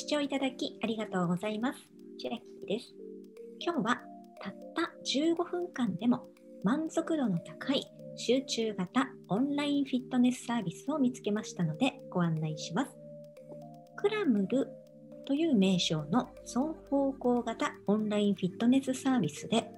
視聴いただきありがとうございます。千秋です。今日はたった15分間でも満足度の高い集中型オンラインフィットネスサービスを見つけましたのでご案内します。クラムルという名称の双方向型オンラインフィットネスサービスで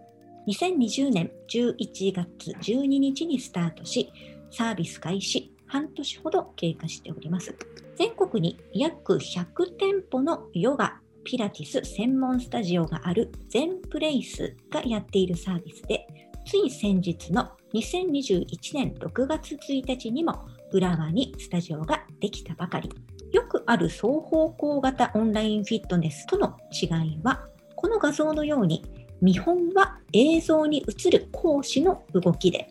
2020年11月12日にスタートしサービス開始半年ほど経過しております。全国に約100店舗のヨガ、ピラティス専門スタジオがある全プレイスがやっているサービスで、つい先日の2021年6月1日にも浦和にスタジオができたばかり。よくある双方向型オンラインフィットネスとの違いは、この画像のように見本は映像に映る講師の動きで、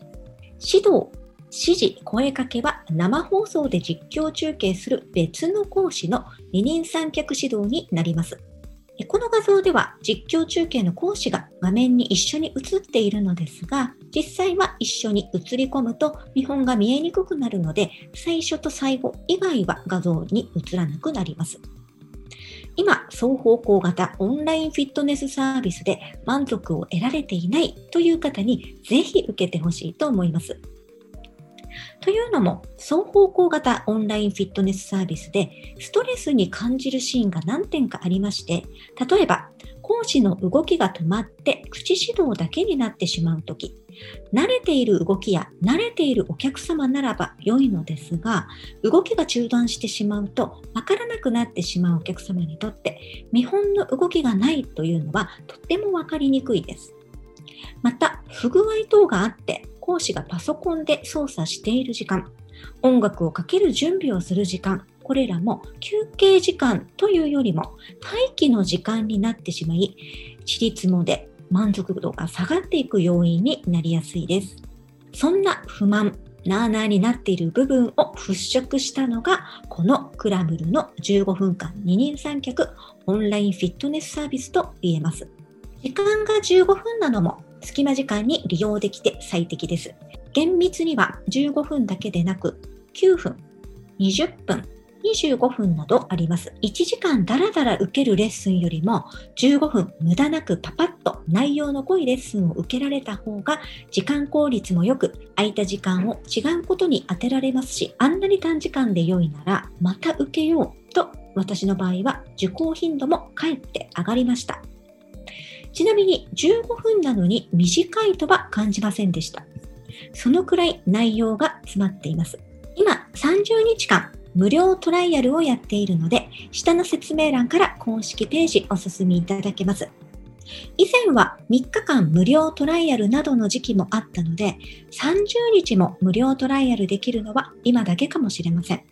指導、指示、声かけは生放送で実況中継する別の講師の二人三脚指導になります。この画像では実況中継の講師が画面に一緒に映っているのですが、実際は一緒に映り込むと見本が見えにくくなるので、最初と最後以外は画像に映らなくなります。今、双方向型オンラインフィットネスサービスで満足を得られていないという方にぜひ受けてほしいと思います。というのも、双方向型オンラインフィットネスサービスで、ストレスに感じるシーンが何点かありまして、例えば、講師の動きが止まって口指導だけになってしまうとき、慣れている動きや慣れているお客様ならば良いのですが、動きが中断してしまうとわからなくなってしまうお客様にとって、見本の動きがないというのはとってもわかりにくいです。また、不具合等があって講師がパソコンで操作している時間、音楽をかける準備をする時間、これらも休憩時間というよりも待機の時間になってしまい、自立もで満足度が下がっていく要因になりやすいです。そんな不満、なーなーになっている部分を払拭したのが、このクラブルの15分間二人三脚オンラインフィットネスサービスと言えます。時間が15分なのも隙間時間に利用できて最適です。厳密には15分だけでなく9分、20分、25分などあります。1時間だらだら受けるレッスンよりも15分無駄なくパパッと内容の濃いレッスンを受けられた方が時間効率も良く空いた時間を違うことに当てられますしあんなに短時間で良いならまた受けようと私の場合は受講頻度もかえって上がりました。ちなみに15分なのに短いとは感じませんでした。そのくらい内容が詰まっています。今30日間無料トライアルをやっているので、下の説明欄から公式ページお進みいただけます。以前は3日間無料トライアルなどの時期もあったので、30日も無料トライアルできるのは今だけかもしれません。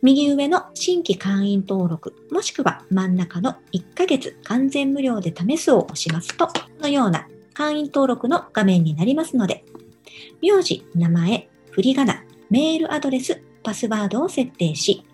右上の新規会員登録、もしくは真ん中の1ヶ月完全無料で試すを押しますと、このような会員登録の画面になりますので、名字、名前、振り仮名、メールアドレス、パスワードを設定し、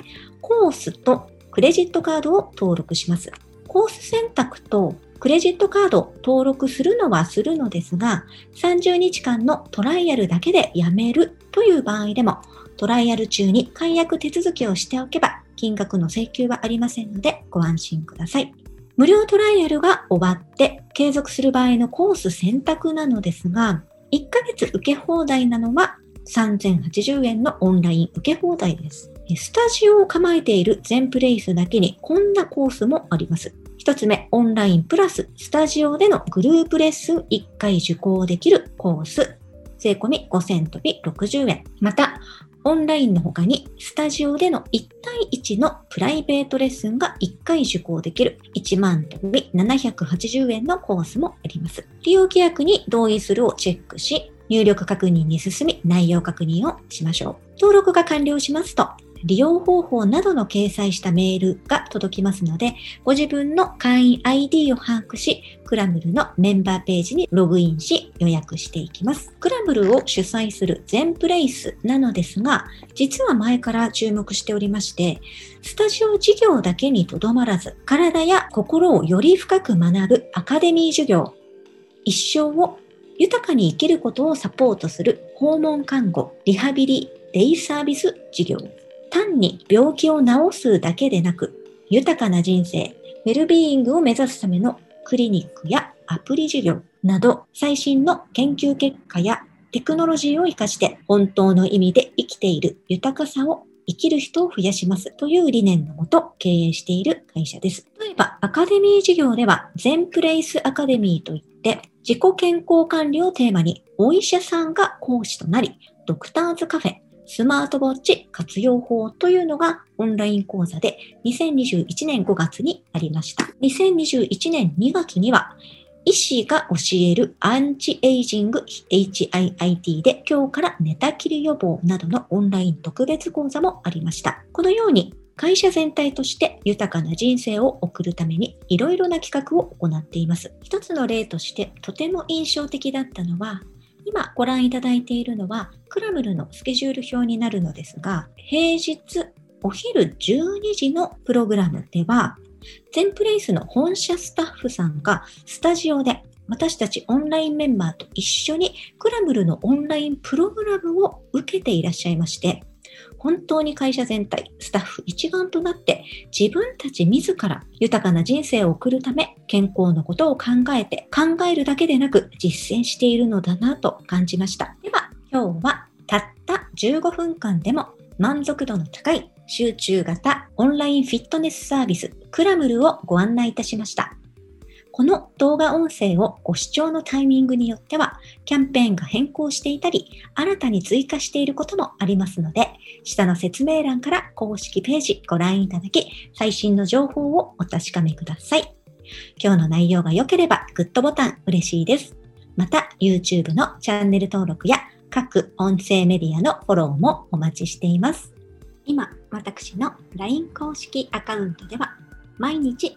コースとクレジットカードを登録します。コース選択とクレジットカードを登録するのはするのですが、30日間のトライアルだけでやめるという場合でも、トライアル中に解約手続きをしておけば、金額の請求はありませんのでご安心ください。無料トライアルが終わって継続する場合のコース選択なのですが、1ヶ月受け放題なのは3080円のオンライン受け放題です。スタジオを構えている全プレイスだけにこんなコースもあります。一つ目、オンラインプラススタジオでのグループレッスン1回受講できるコース。税込5000飛び60円。また、オンラインの他にスタジオでの1対1のプライベートレッスンが1回受講できる1万飛び780円のコースもあります。利用規約に同意するをチェックし、入力確認に進み内容確認をしましょう。登録が完了しますと、利用方法などの掲載したメールが届きますので、ご自分の会員 ID を把握し、クラムルのメンバーページにログインし予約していきます。クラムルを主催する全プレイスなのですが、実は前から注目しておりまして、スタジオ事業だけにとどまらず、体や心をより深く学ぶアカデミー授業、一生を豊かに生きることをサポートする訪問看護、リハビリ、デイサービス事業。単に病気を治すだけでなく、豊かな人生、ウェルビーイングを目指すためのクリニックやアプリ授業など最新の研究結果やテクノロジーを活かして本当の意味で生きている豊かさを生きる人を増やしますという理念のもと経営している会社です。例えば、アカデミー事業では、全プレイスアカデミーといって、自己健康管理をテーマに、お医者さんが講師となり、ドクターズカフェ、スマートウォッチ活用法というのがオンライン講座で2021年5月にありました。2021年2月には医師が教えるアンチエイジング HIIT で今日から寝たきり予防などのオンライン特別講座もありました。このように会社全体として豊かな人生を送るためにいろいろな企画を行っています。一つの例としてとても印象的だったのは今ご覧いただいているのはクラムルのスケジュール表になるのですが平日お昼12時のプログラムでは全プレイスの本社スタッフさんがスタジオで私たちオンラインメンバーと一緒にクラムルのオンラインプログラムを受けていらっしゃいまして本当に会社全体、スタッフ一丸となって自分たち自ら豊かな人生を送るため健康のことを考えて考えるだけでなく実践しているのだなと感じました。では今日はたった15分間でも満足度の高い集中型オンラインフィットネスサービスクラムルをご案内いたしました。この動画音声をご視聴のタイミングによっては、キャンペーンが変更していたり、新たに追加していることもありますので、下の説明欄から公式ページご覧いただき、最新の情報をお確かめください。今日の内容が良ければ、グッドボタン嬉しいです。また、YouTube のチャンネル登録や各音声メディアのフォローもお待ちしています。今、私の LINE 公式アカウントでは、毎日